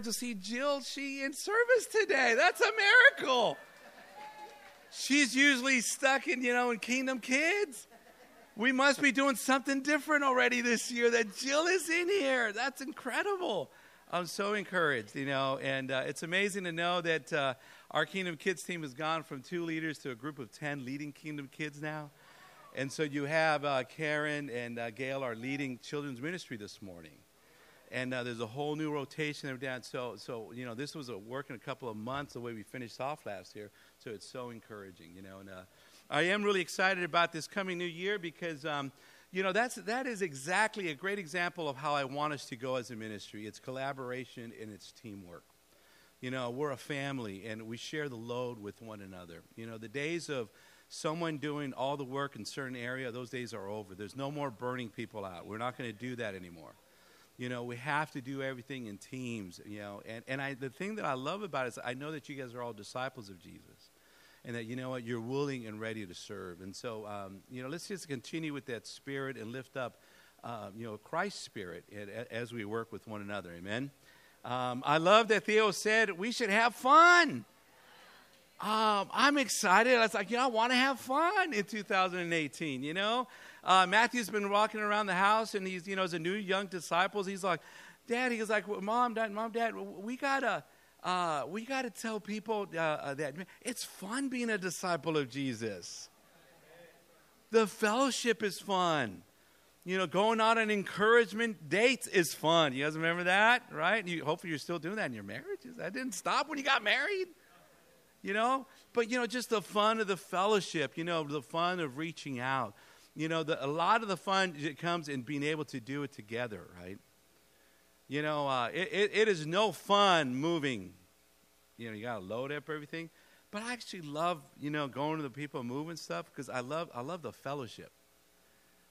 to see Jill she in service today. That's a miracle. She's usually stuck in, you know, in Kingdom Kids. We must be doing something different already this year that Jill is in here. That's incredible. I'm so encouraged, you know, and uh, it's amazing to know that uh, our Kingdom Kids team has gone from two leaders to a group of 10 leading Kingdom Kids now. And so you have uh, Karen and uh, Gail are leading children's ministry this morning. And uh, there's a whole new rotation of that. So, so, you know, this was a work in a couple of months the way we finished off last year. So it's so encouraging, you know. And uh, I am really excited about this coming new year because. Um, you know, that's, that is exactly a great example of how I want us to go as a ministry. It's collaboration and it's teamwork. You know, we're a family and we share the load with one another. You know, the days of someone doing all the work in certain area, those days are over. There's no more burning people out. We're not going to do that anymore. You know, we have to do everything in teams, you know. And, and I, the thing that I love about it is I know that you guys are all disciples of Jesus and that you know what you're willing and ready to serve. And so um, you know let's just continue with that spirit and lift up uh, you know christ's spirit as we work with one another. Amen? Um, i love that theo said we should have fun um, i'm excited i was like you know i want to have fun in 2018 you know uh, matthew's been walking around the house and he's you know as a new young disciples he's like dad he's like mom dad mom dad we gotta uh, we got to tell people uh, uh, that it's fun being a disciple of Jesus. The fellowship is fun. You know, going on an encouragement dates is fun. You guys remember that, right? You, hopefully, you're still doing that in your marriages. That didn't stop when you got married. You know, but you know, just the fun of the fellowship. You know, the fun of reaching out. You know, the, a lot of the fun comes in being able to do it together, right? You know, uh, it, it, it is no fun moving. You know, you got to load up everything. But I actually love, you know, going to the people moving stuff because I love, I love the fellowship.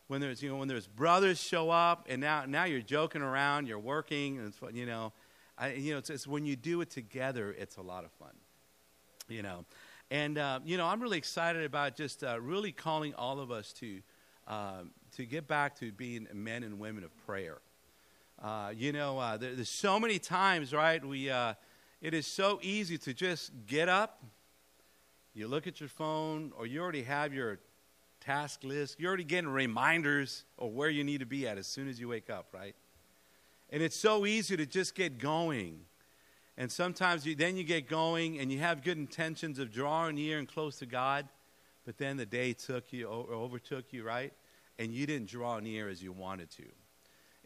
When there's, you know, when there's brothers show up and now, now you're joking around, you're working, and it's, fun you know, I, you know, it's, it's when you do it together, it's a lot of fun. You know, and uh, you know, I'm really excited about just uh, really calling all of us to uh, to get back to being men and women of prayer. Uh, you know, uh, there, there's so many times, right? We, uh, it is so easy to just get up, you look at your phone, or you already have your task list. You're already getting reminders of where you need to be at as soon as you wake up, right? And it's so easy to just get going. And sometimes you, then you get going and you have good intentions of drawing near and close to God, but then the day took you, or overtook you, right? And you didn't draw near as you wanted to.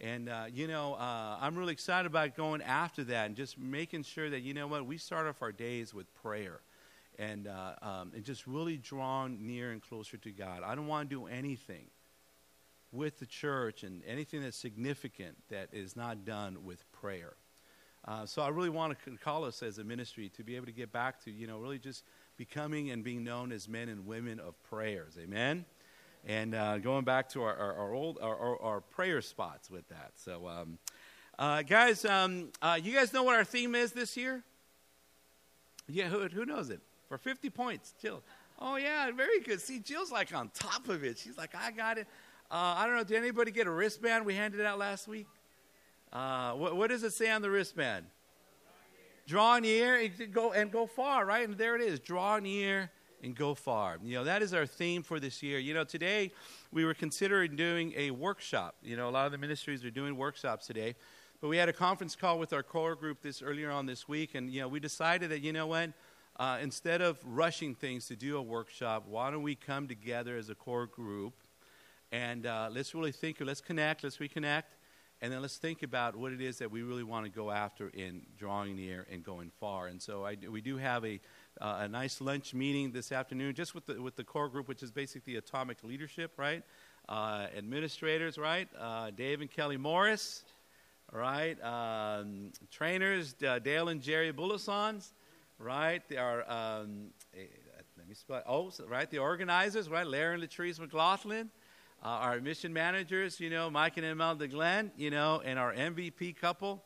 And, uh, you know, uh, I'm really excited about going after that and just making sure that, you know what, we start off our days with prayer and, uh, um, and just really drawn near and closer to God. I don't want to do anything with the church and anything that's significant that is not done with prayer. Uh, so I really want to call us as a ministry to be able to get back to, you know, really just becoming and being known as men and women of prayers. Amen? and uh, going back to our, our, our old our, our, prayer spots with that. So, um, uh, guys, um, uh, you guys know what our theme is this year? Yeah, who, who knows it? For 50 points, Jill. Oh, yeah, very good. See, Jill's like on top of it. She's like, I got it. Uh, I don't know, did anybody get a wristband? We handed out last week. Uh, what, what, does it say on the wristband? Draw near, go and go far, right? And there it is. Draw near and go far. You know, that is our theme for this year. You know, today we were considering doing a workshop. You know, a lot of the ministries are doing workshops today. But we had a conference call with our core group this earlier on this week, and you know, we decided that you know what, uh, instead of rushing things to do a workshop, why don't we come together as a core group and uh, let's really think, let's connect, let's reconnect, and then let's think about what it is that we really want to go after in drawing near and going far. And so I, we do have a uh, a nice lunch meeting this afternoon just with the, with the core group, which is basically atomic leadership, right? Uh, administrators, right? Uh, Dave and Kelly Morris, right? Um, trainers, uh, Dale and Jerry Bullisons, right? They are, um, let me spell, oh, right? The organizers, right? Larry and Latrice McLaughlin. Uh, our mission managers, you know, Mike and Imelda Glenn, you know, and our MVP couple,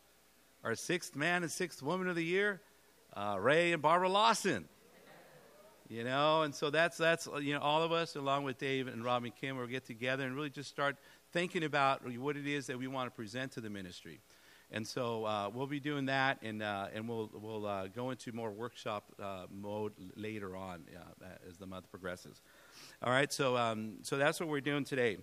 our sixth man and sixth woman of the year, uh, Ray and Barbara Lawson. You know, and so that's that's you know all of us along with Dave and Robin Kim will get together and really just start thinking about what it is that we want to present to the ministry. And so uh, we'll be doing that, and, uh, and we'll, we'll uh, go into more workshop uh, mode later on uh, as the month progresses. All right, so, um, so that's what we're doing today.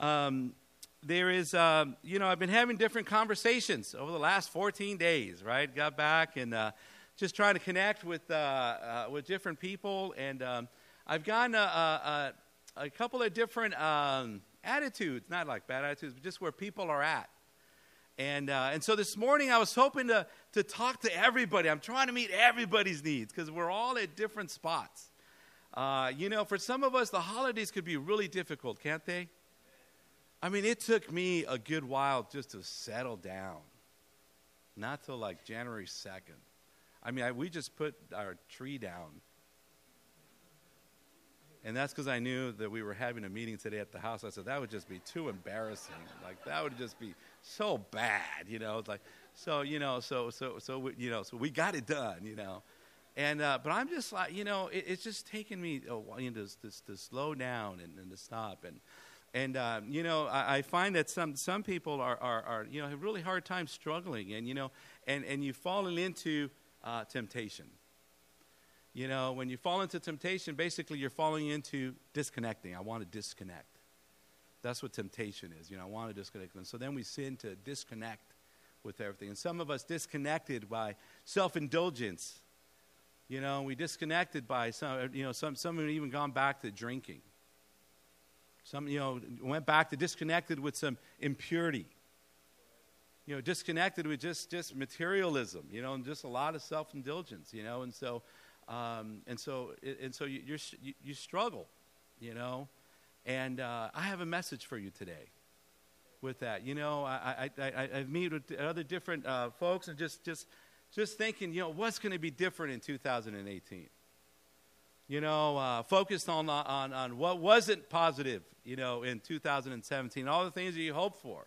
Um, there is, um, you know, I've been having different conversations over the last 14 days, right? Got back and uh, just trying to connect with, with different people, and um, I've gotten a, a, a, couple of different um, attitudes, not like bad attitudes, but just where people are at. And, uh, and so this morning I was hoping to, to talk to everybody. I'm trying to meet everybody's needs because we're all at different spots. Uh, you know, for some of us, the holidays could be really difficult, can't they? I mean, it took me a good while just to settle down. Not till like January 2nd. I mean, I, we just put our tree down and that's because I knew that we were having a meeting today at the house. I said, that would just be too embarrassing. Like, that would just be so bad, you know. It's like, so, you know, so, so, so, we, you know, so we got it done, you know. And, uh, but I'm just like, you know, it, it's just taken me a while you know, to, to, to slow down and, and to stop. And, and uh, you know, I, I, find that some, some people are, are, are, you know, have really hard time struggling. And, you know, and, and you've fallen into uh, temptation you know, when you fall into temptation, basically you're falling into disconnecting. I want to disconnect. That's what temptation is. You know, I want to disconnect. And so then we sin to disconnect with everything. And some of us disconnected by self indulgence. You know, we disconnected by some, you know, some, some have even gone back to drinking. Some, you know, went back to disconnected with some impurity. You know, disconnected with just, just materialism, you know, and just a lot of self indulgence, you know. And so, um, and so, and so you, you, you struggle, you know. And uh, I have a message for you today with that. You know, I, I, I, I meet with other different uh, folks and just, just, just thinking, you know, what's going to be different in 2018? You know, uh, focused on, on, on what wasn't positive, you know, in 2017, all the things that you hope for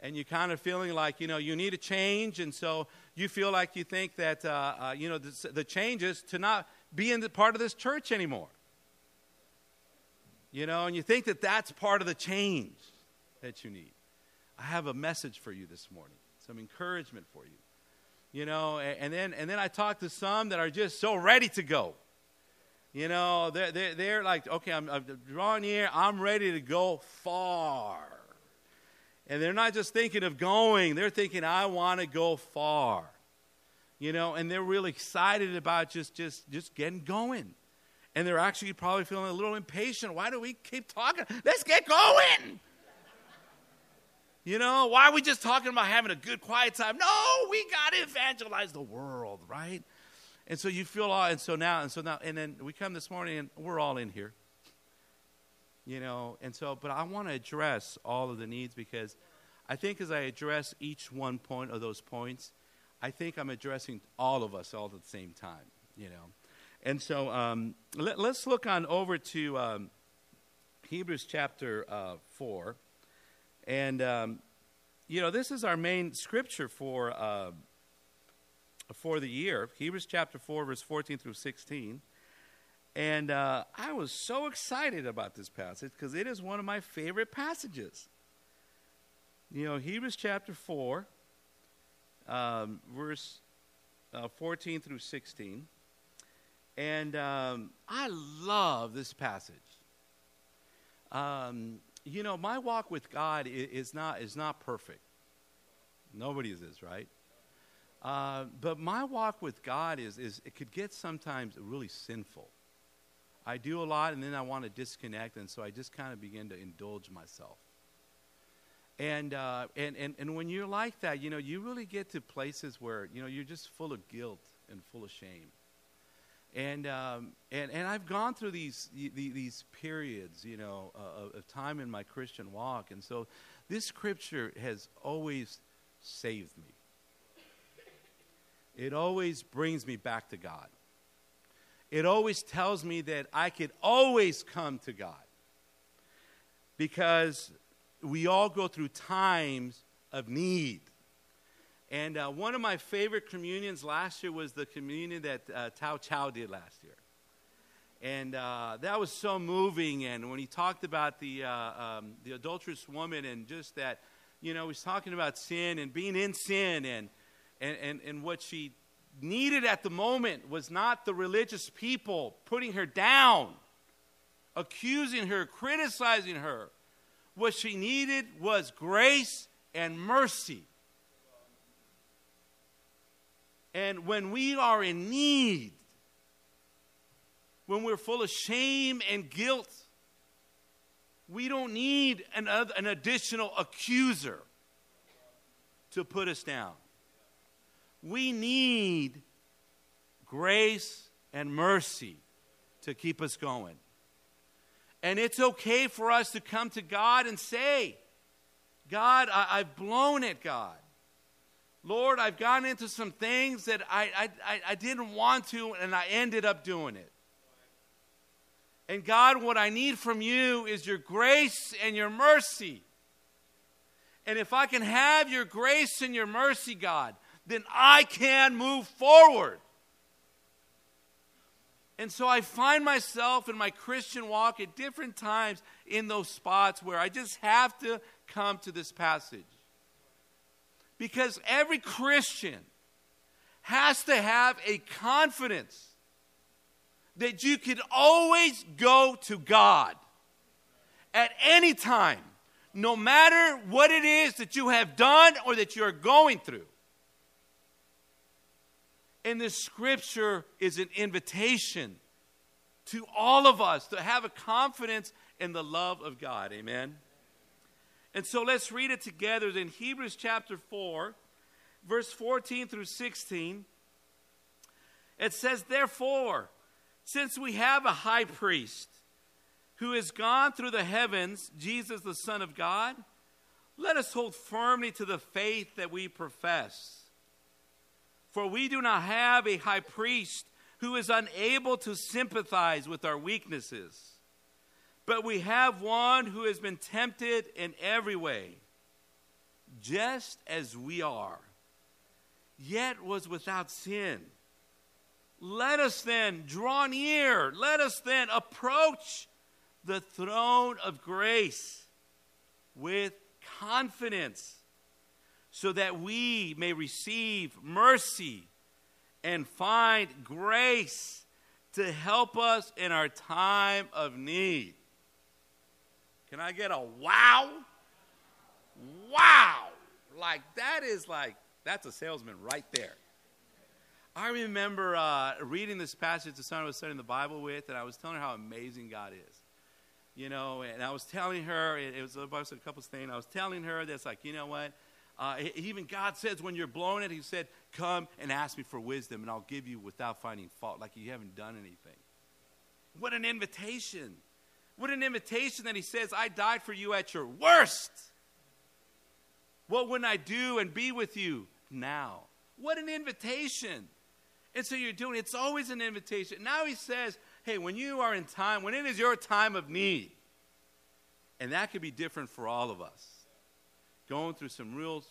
and you're kind of feeling like you know you need a change and so you feel like you think that uh, uh, you know the, the change is to not be in the part of this church anymore you know and you think that that's part of the change that you need i have a message for you this morning some encouragement for you you know and, and then and then i talk to some that are just so ready to go you know they're, they're, they're like okay I'm, I'm drawing near i'm ready to go far and they're not just thinking of going, they're thinking, I want to go far. You know, and they're really excited about just, just, just getting going. And they're actually probably feeling a little impatient. Why do we keep talking? Let's get going. You know, why are we just talking about having a good quiet time? No, we got to evangelize the world, right? And so you feel all, and so now, and so now, and then we come this morning and we're all in here you know and so but i want to address all of the needs because i think as i address each one point of those points i think i'm addressing all of us all at the same time you know and so um, let, us look on over to um, hebrews chapter uh, 4 and um, you know this is our main scripture for uh, for the year hebrews chapter 4 verse 14 through 16 and uh, I was so excited about this passage because it is one of my favorite passages. You know, Hebrews chapter 4, um, verse uh, 14 through 16. And um, I love this passage. Um, you know, my walk with God is, not, is not perfect. Nobody's is, right? Uh, but my walk with God is, is, it could get sometimes really sinful. I do a lot and then I want to disconnect, and so I just kind of begin to indulge myself. And, uh, and, and, and when you're like that, you know, you really get to places where, you know, you're just full of guilt and full of shame. And, um, and, and I've gone through these, these periods, you know, uh, of time in my Christian walk. And so this scripture has always saved me. It always brings me back to God it always tells me that I could always come to God. Because we all go through times of need. And uh, one of my favorite communions last year was the communion that uh, Tao Chow did last year. And uh, that was so moving. And when he talked about the, uh, um, the adulterous woman and just that, you know, he's talking about sin and being in sin, and, and, and, and what she needed at the moment was not the religious people putting her down, accusing her, criticizing her. What she needed was grace and mercy. And when we are in need, when we're full of shame and guilt, we don't need an, an additional accuser to put us down. We need grace and mercy to keep us going. And it's okay for us to come to God and say, God, I, have blown it, God. Lord, I've gone into some things that I, I, I didn't want to, and I ended up doing it. And God, what I need from you is your grace and your mercy. And if I can have your grace and your mercy, God, then I can move forward. And so I find myself in my Christian walk at different times in those spots where I just have to come to this passage. Because every Christian has to have a confidence that you can always go to God at any time, no matter what it is that you have done or that you're going through. And this scripture is an invitation to all of us to have a confidence in the love of God. Amen. And so let's read it together in Hebrews chapter 4, verse 14 through 16. It says, Therefore, since we have a high priest who has gone through the heavens, Jesus, the Son of God, let us hold firmly to the faith that we profess. For we do not have a high priest who is unable to sympathize with our weaknesses, but we have one who has been tempted in every way, just as we are, yet was without sin. Let us then draw near. Let us then approach the throne of grace with confidence so that we may receive mercy and find grace to help us in our time of need. Can I get a wow? Wow! Like, that is like, that's a salesman right there. I remember uh, reading this passage to someone I was studying the Bible with, and I was telling her how amazing God is. You know, and I was telling her, it, was about a couple of things. I was telling her that's like, you know what? Uh, even God says when you're blowing it, He said, Come and ask me for wisdom, and I'll give you without finding fault, like you haven't done anything. What an invitation. What an invitation that He says, I died for you at your worst. What wouldn't I do and be with you now? What an invitation. And so you're doing it's always an invitation. Now he says, hey, when you are in time, when it is your time of need, and that could be different for all of us, going through some real,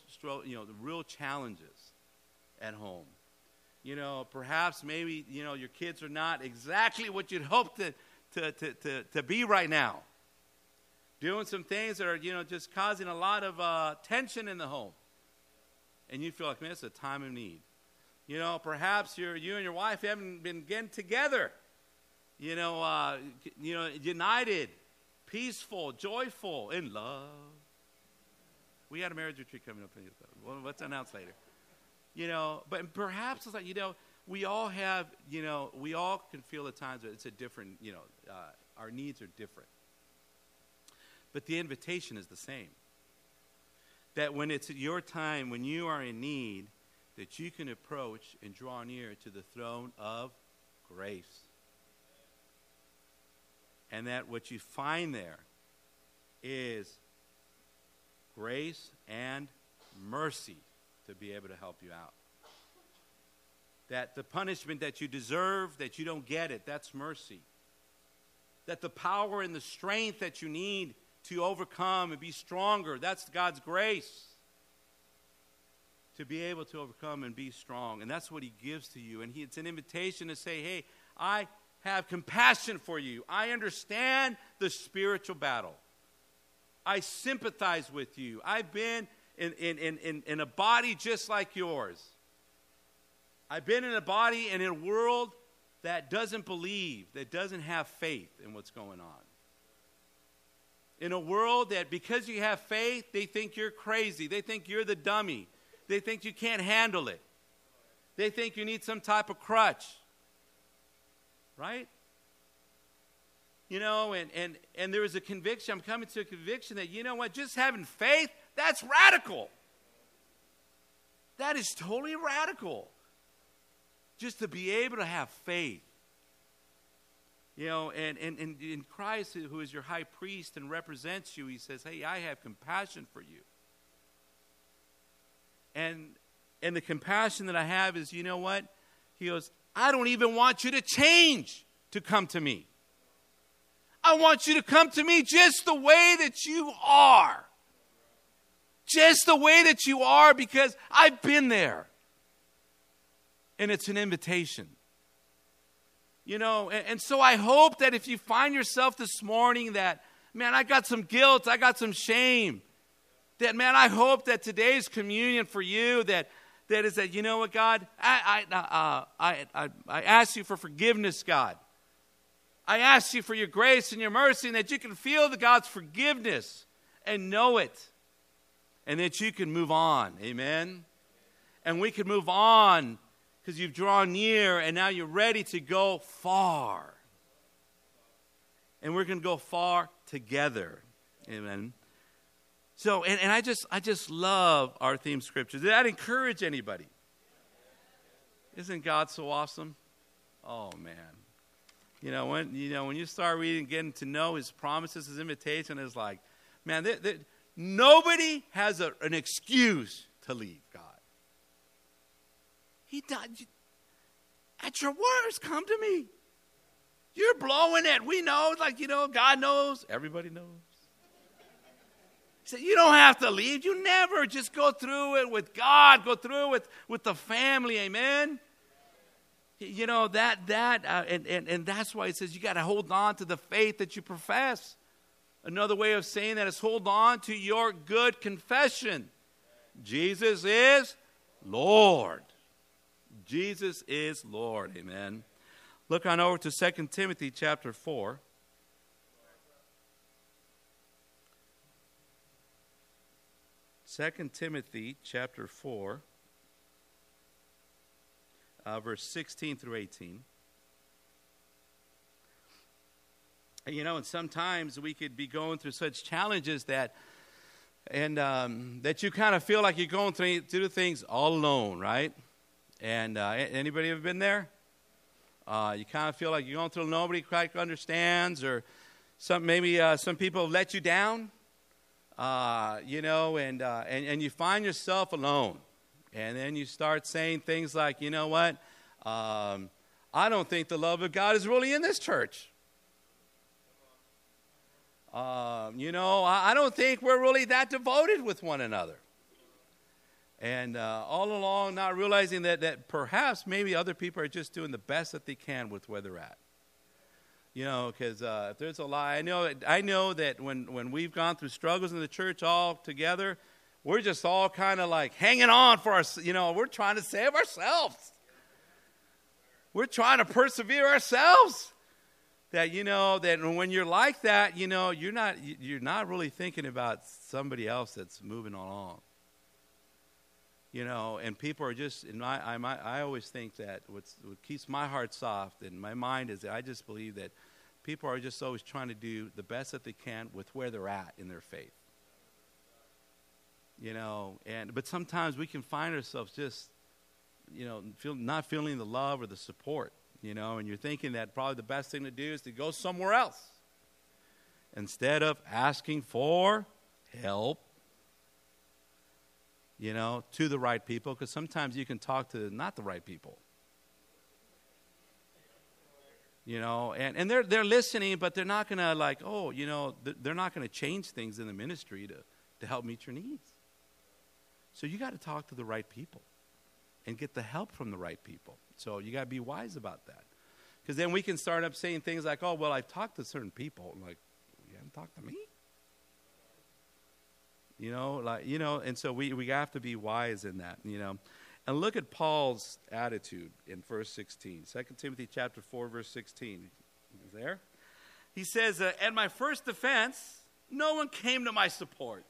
you know, the real challenges at home. You know, perhaps maybe, you know, your kids are not exactly what you'd hope to, to, to, to, to be right now. Doing some things that are, you know, just causing a lot of uh, tension in the home. And you feel like, man, it's a time of need. You know, perhaps you're you and your wife haven't been getting together. You know, uh, you know, united, peaceful, joyful, in love. We had a marriage retreat coming up. Well, let's announce later. You know, but perhaps it's like you know, we all have, you know, we all can feel at times that it's a different, you know, uh, our needs are different. But the invitation is the same. That when it's your time, when you are in need, that you can approach and draw near to the throne of grace. And that what you find there is grace and mercy to be able to help you out. That the punishment that you deserve, that you don't get it, that's mercy. That the power and the strength that you need to overcome and be stronger, that's God's grace to be able to overcome and be strong. And that's what he gives to you. And he, it's an invitation to say, hey, I have compassion for you. I understand the spiritual battle. I sympathize with you. I've been in, in, in, in a body just like yours. I've been in a body and in a world that doesn't believe, that doesn't have faith in what's going on. In a world that because you have faith, they think you're crazy. They think you're the dummy. They think you can't handle it. They think you need some type of crutch. Right? You know, and, and, and there is a conviction. I'm coming to a conviction that, you know what, just having faith, that's radical. That is totally radical. Just to be able to have faith. You know, and, and, and in Christ, who is your high priest and represents you, he says, Hey, I have compassion for you. And and the compassion that I have is, you know what? He goes, I don't even want you to change to come to me. I want you to come to me just the way that you are. Just the way that you are because I've been there. And it's an invitation. You know, and, and, so I hope that if you find yourself this morning that, man, I got some guilt, I got some shame, that, man, I hope that today's communion for you, that, that is that, you know what, God, I, I, uh, I, I, I ask you for forgiveness, God. I ask you for your grace and your mercy, and that you can feel the God's forgiveness and know it, and that you can move on. Amen. And we can move on because you've drawn near, and now you're ready to go far. And we're going to go far together. Amen. So, and, and I just I just love our theme scriptures. Did that encourage anybody? Isn't God so awesome? Oh man. You know, when you know when you start reading, getting to know his promises, his invitation is like, man, they, they, nobody has a, an excuse to leave God. He died. At your worst, come to me. You're blowing it. We know, like, you know, God knows. Everybody knows. He said, You don't have to leave. You never just go through it with God, go through it with, with the family. Amen. You know, that, that, uh, and, and, and that's why it says you got to hold on to the faith that you profess. Another way of saying that is hold on to your good confession. Jesus is Lord. Jesus is Lord. Amen. Look on over to 2 Timothy chapter 4. 2 Timothy chapter 4, uh, verse 16 through 18. And, you know, and sometimes we could be going through such challenges that, and um, that you kind of feel like you're going through, through things all alone, right? And uh, anybody ever been there? Uh, you kind of feel like you're going through nobody quite understands, or some maybe uh, some people have let you down uh, you know, and, uh, and, and you find yourself alone. And then you start saying things like, you know what? Um, I don't think the love of God is really in this church. Um, you know, I, I, don't think we're really that devoted with one another. And uh, all along, not realizing that, that perhaps maybe other people are just doing the best that they can with where they're at. You know, because uh, if there's a lie, I know, I know that when, when we've gone through struggles in the church all together, we're just all kind of like hanging on for us. You know, we're trying to save ourselves. We're trying to persevere ourselves. That you know that when you're like that, you know you're not you're not really thinking about somebody else that's moving along. You know, and people are just. In my, I, my, I always think that what's, what keeps my heart soft and my mind is I just believe that people are just always trying to do the best that they can with where they're at in their faith. You know, and but sometimes we can find ourselves just, you know, feel, not feeling the love or the support. You know, and you're thinking that probably the best thing to do is to go somewhere else instead of asking for help. You know, to the right people, because sometimes you can talk to not the right people. You know and, and they're, they're listening but they're not going to like oh you know they're not going to change things in the ministry to, to help meet your needs. So you got to talk to the right people and get the help from the right people. So you got to be wise about that. Because then we can start up saying things like oh well i've talked to certain people. I'm like you haven't talked to me You know, like you know, and so we, we have to be wise in that, you know. And look at Paul's attitude in verse 16. 2 Timothy chapter 4, verse 16. Is there? He says, uh, At my first defense, no one came to my support.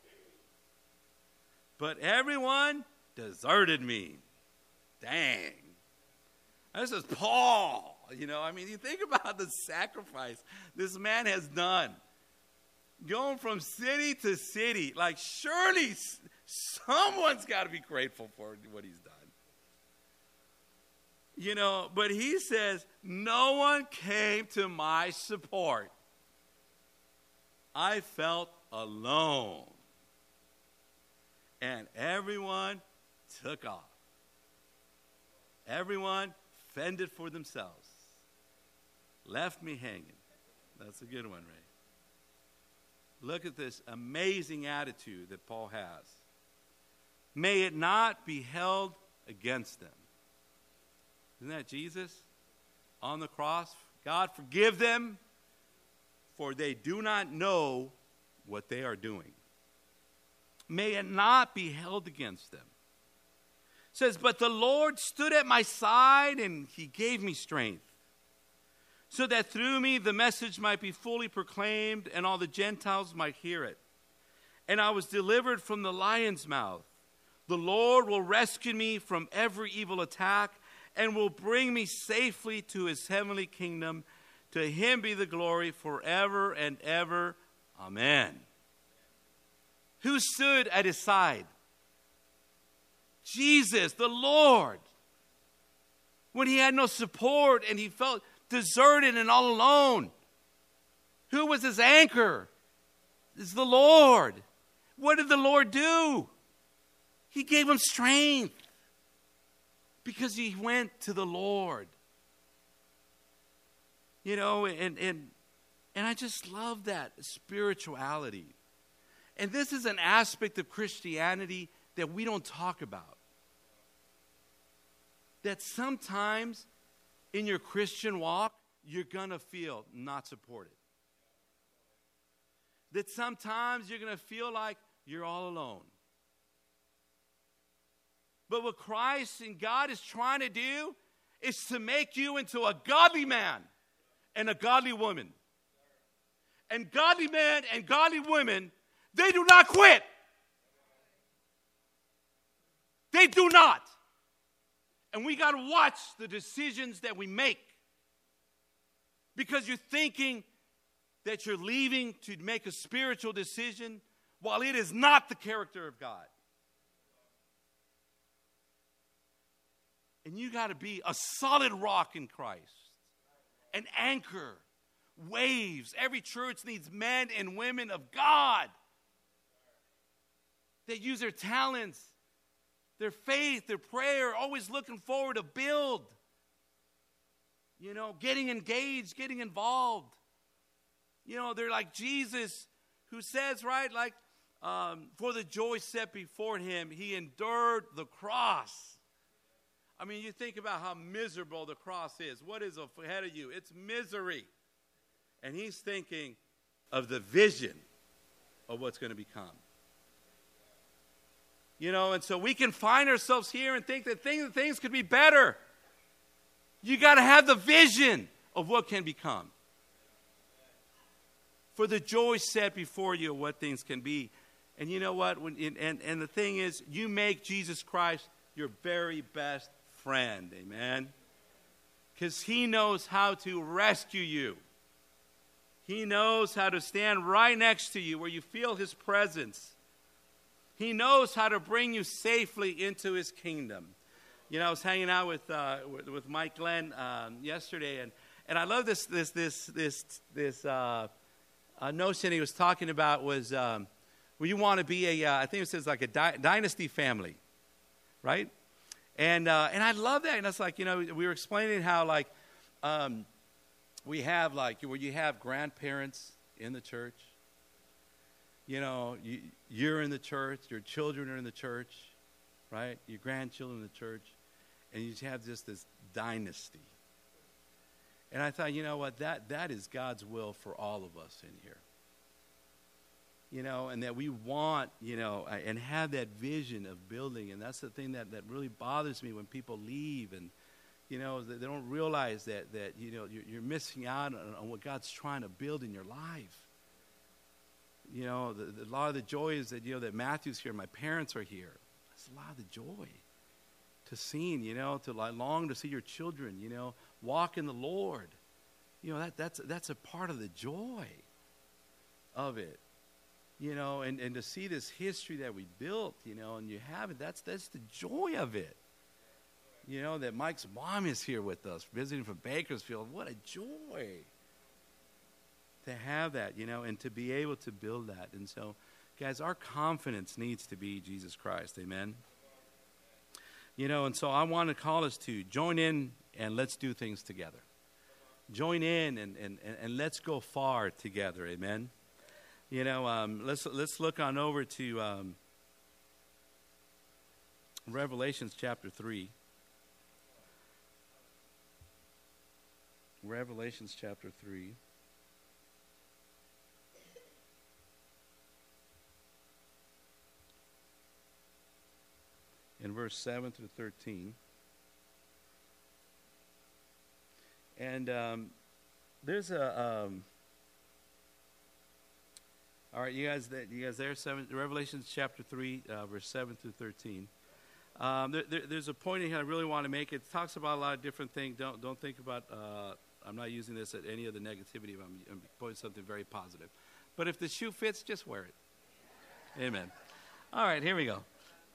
But everyone deserted me. Dang. This is Paul. You know, I mean, you think about the sacrifice this man has done. Going from city to city. Like, surely someone's got to be grateful for what he's done. You know, but he says, no one came to my support. I felt alone. And everyone took off. Everyone fended for themselves. Left me hanging. That's a good one, Ray. Look at this amazing attitude that Paul has. May it not be held against them. Isn't that Jesus on the cross? God, forgive them, for they do not know what they are doing. May it not be held against them. It says, But the Lord stood at my side and he gave me strength, so that through me the message might be fully proclaimed and all the Gentiles might hear it. And I was delivered from the lion's mouth. The Lord will rescue me from every evil attack and will bring me safely to his heavenly kingdom. To him be the glory forever and ever. Amen. Who stood at his side? Jesus, the Lord. When he had no support and he felt deserted and all alone. Who was his anchor? Is the Lord. What did the Lord do? He gave him strength because he went to the Lord. You know, and, and, and I just love that spirituality. And this is an aspect of Christianity that we don't talk about. That sometimes in your Christian walk, you're going to feel not supported. That sometimes you're going to feel like you're all alone. But what Christ and God is trying to do is to make you into a godly man and a godly woman. And godly men and godly women, they do not quit. They do not. And we got to watch the decisions that we make. Because you're thinking that you're leaving to make a spiritual decision while it is not the character of God. And you got to be a solid rock in Christ, an anchor, waves. Every church needs men and women of God that use their talents, their faith, their prayer, always looking forward to build. You know, getting engaged, getting involved. You know, they're like Jesus who says, right, like, um, for the joy set before him, he endured the cross I mean, you think about how miserable the cross is. What is ahead of you? It's misery. And he's thinking of the vision of what's going to become. You know, and so we can find ourselves here and think that things, things could be better. You got to have the vision of what can become. For the joy set before you of what things can be. And you know what? When, and, and the thing is, you make Jesus Christ your very best friend. Amen. Because he knows how to rescue you. He knows how to stand right next to you where you feel his presence. He knows how to bring you safely into his kingdom. You know, I was hanging out with, uh, with, Mike Glenn um, yesterday, and, and I love this, this, this, this, this uh, uh, notion he was talking about was um, well, you want to be a, uh, I think it says like a dynasty family, right? And, uh, and I love that. And it's like, you know, we were explaining how, like, um, we have, like, where you have grandparents in the church. You know, you, you're in the church, your children are in the church, right? Your grandchildren in the church. And you have just this dynasty. And I thought, you know what? That, that is God's will for all of us in here. you know, and that we want, you know, and have that vision of building. And that's the thing that, that really bothers me when people leave and, you know, they don't realize that, that you know, you're, you're missing out on, on, what God's trying to build in your life. You know, the, the, a lot of the joy is that, you know, that Matthew's here, my parents are here. That's a lot of the joy to seeing, you know, to long to see your children, you know, walk in the Lord. You know, that, that's, that's a part of the joy of it you know, and, and to see this history that we built, you know, and you have it, that's, that's the joy of it. You know, that Mike's mom is here with us, visiting from Bakersfield. What a joy to have that, you know, and to be able to build that. And so, guys, our confidence needs to be Jesus Christ. Amen. You know, and so I want to call us to join in and let's do things together. Join in and, and, and let's go far together. Amen. You know, um, let's, let's look on over to um, Revelations chapter 3. Revelations chapter 3. Verse 7 through 13. And um, there's a. Um, all right, you guys, you guys there? Seven, Revelation chapter three, uh, verse seven through thirteen. Um, there, there, there's a point in here I really want to make. It talks about a lot of different things. Don't don't think about. Uh, I'm not using this at any of the negativity. I'm, I'm pointing something very positive. But if the shoe fits, just wear it. Amen. All right, here we go.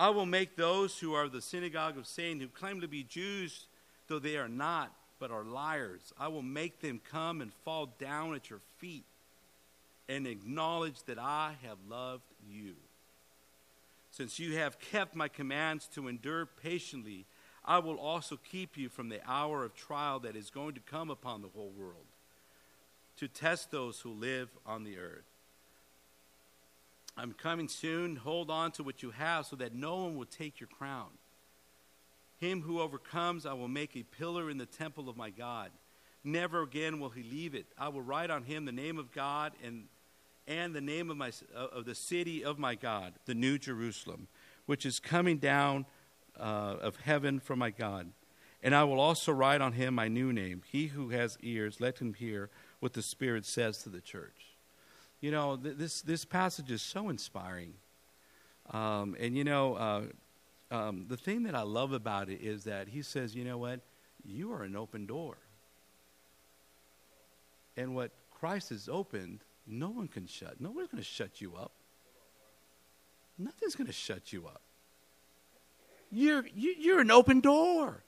I will make those who are the synagogue of Satan, who claim to be Jews, though they are not, but are liars, I will make them come and fall down at your feet and acknowledge that I have loved you. Since you have kept my commands to endure patiently, I will also keep you from the hour of trial that is going to come upon the whole world, to test those who live on the earth. I'm coming soon. Hold on to what you have so that no one will take your crown. Him who overcomes, I will make a pillar in the temple of my God. Never again will he leave it. I will write on him the name of God and and the name of, my, of the city of my God, the New Jerusalem, which is coming down uh, of heaven from my God. And I will also write on him my new name. He who has ears, let him hear what the Spirit says to the church. You know, th- this, this passage is so inspiring. Um, and, you know, uh, um, the thing that I love about it is that he says, you know what? You are an open door. And what Christ has opened, no one can shut. Nobody's going to shut you up. Nothing's going to shut you up. You're, you, you're an open door.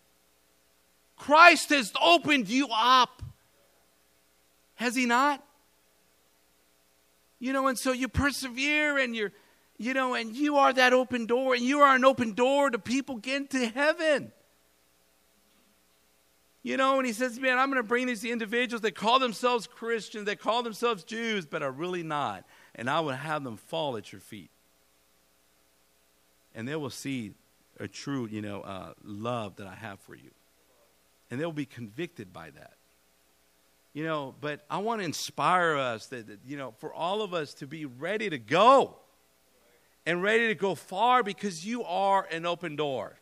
Christ has opened you up. Has he not? You know, and so you persevere and you're, you know, and you are that open door, and you are an open door to people getting to heaven. You know, and he says, Man, I'm going to bring these individuals that call themselves Christians, that call themselves Jews, but are really not. And I will have them fall at your feet. And they will see a true, you know, uh, love that I have for you. And they'll be convicted by that. You know, but I want to inspire us that, that, you know, for all of us to be ready to go and ready to go far because you are an open door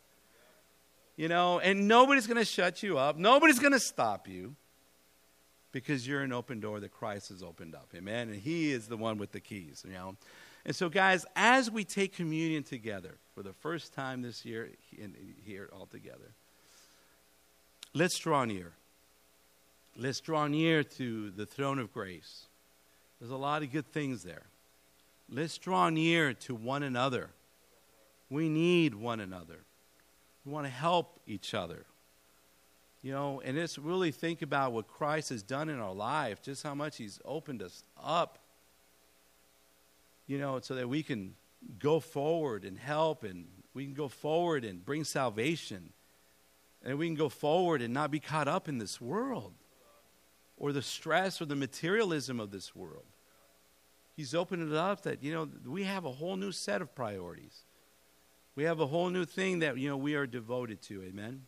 you know, and nobody's going to shut you up. Nobody's going to stop you because you're an open door that Christ has opened up. Amen. And He is the one with the keys, you know. And so, guys, as we take communion together for the first time this year here all together, let's draw near. Let's draw near to the throne of grace. There's a lot of good things there. Let's draw near to one another. We need one another. We want to help each other. You know, and just really think about what Christ has done in our life, just how much He's opened us up, you know, so that we can go forward and help, and we can go forward and bring salvation. And we can go forward and not be caught up in this world or the stress or the materialism of this world. He's opened it up that, you know, we have a whole new set of priorities. We have a whole new thing that, you know, we are devoted to. Amen.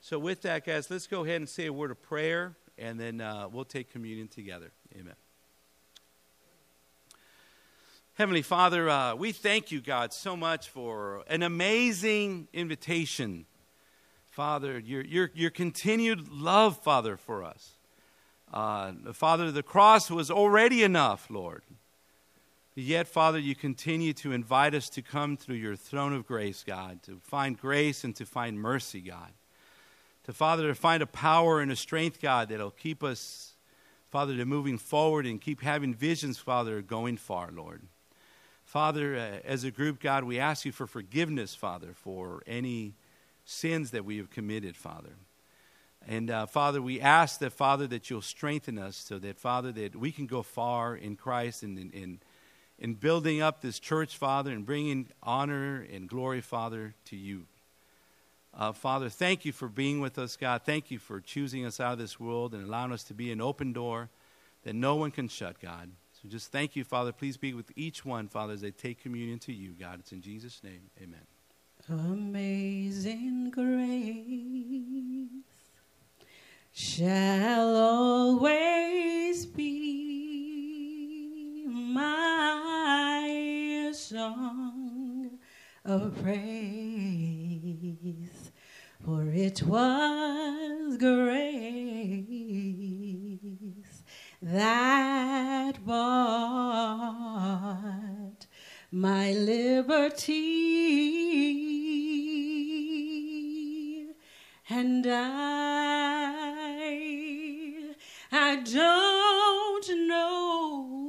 So, with that, guys, let's go ahead and say a word of prayer, and then uh, we'll take communion together. Amen. Heavenly Father, uh, we thank you, God, so much for an amazing invitation. Father, your, your, your continued love, Father, for us. Uh, Father, the cross was already enough, Lord. Yet, Father, you continue to invite us to come through your throne of grace, God, to find grace and to find mercy, God. To, Father, to find a power and a strength, God, that'll keep us, Father, to moving forward and keep having visions, Father, going far, Lord. Father, uh, as a group, God, we ask you for forgiveness, Father, for any sins that we have committed, Father. And uh, Father, we ask that, Father, that you'll strengthen us so that, Father, that we can go far in Christ and in, in, in building up this church, Father, and bringing honor and glory, Father, to you. Uh, Father, thank you for being with us, God. Thank you for choosing us out of this world and allowing us to be an open door that no one can shut, God. So just thank you, Father. Please be with each one, Father, as they take communion to you, God. It's in Jesus' name. Amen. Amazing grace shall always be my song of praise, for it was grace that bought my liberty. And I I don't know.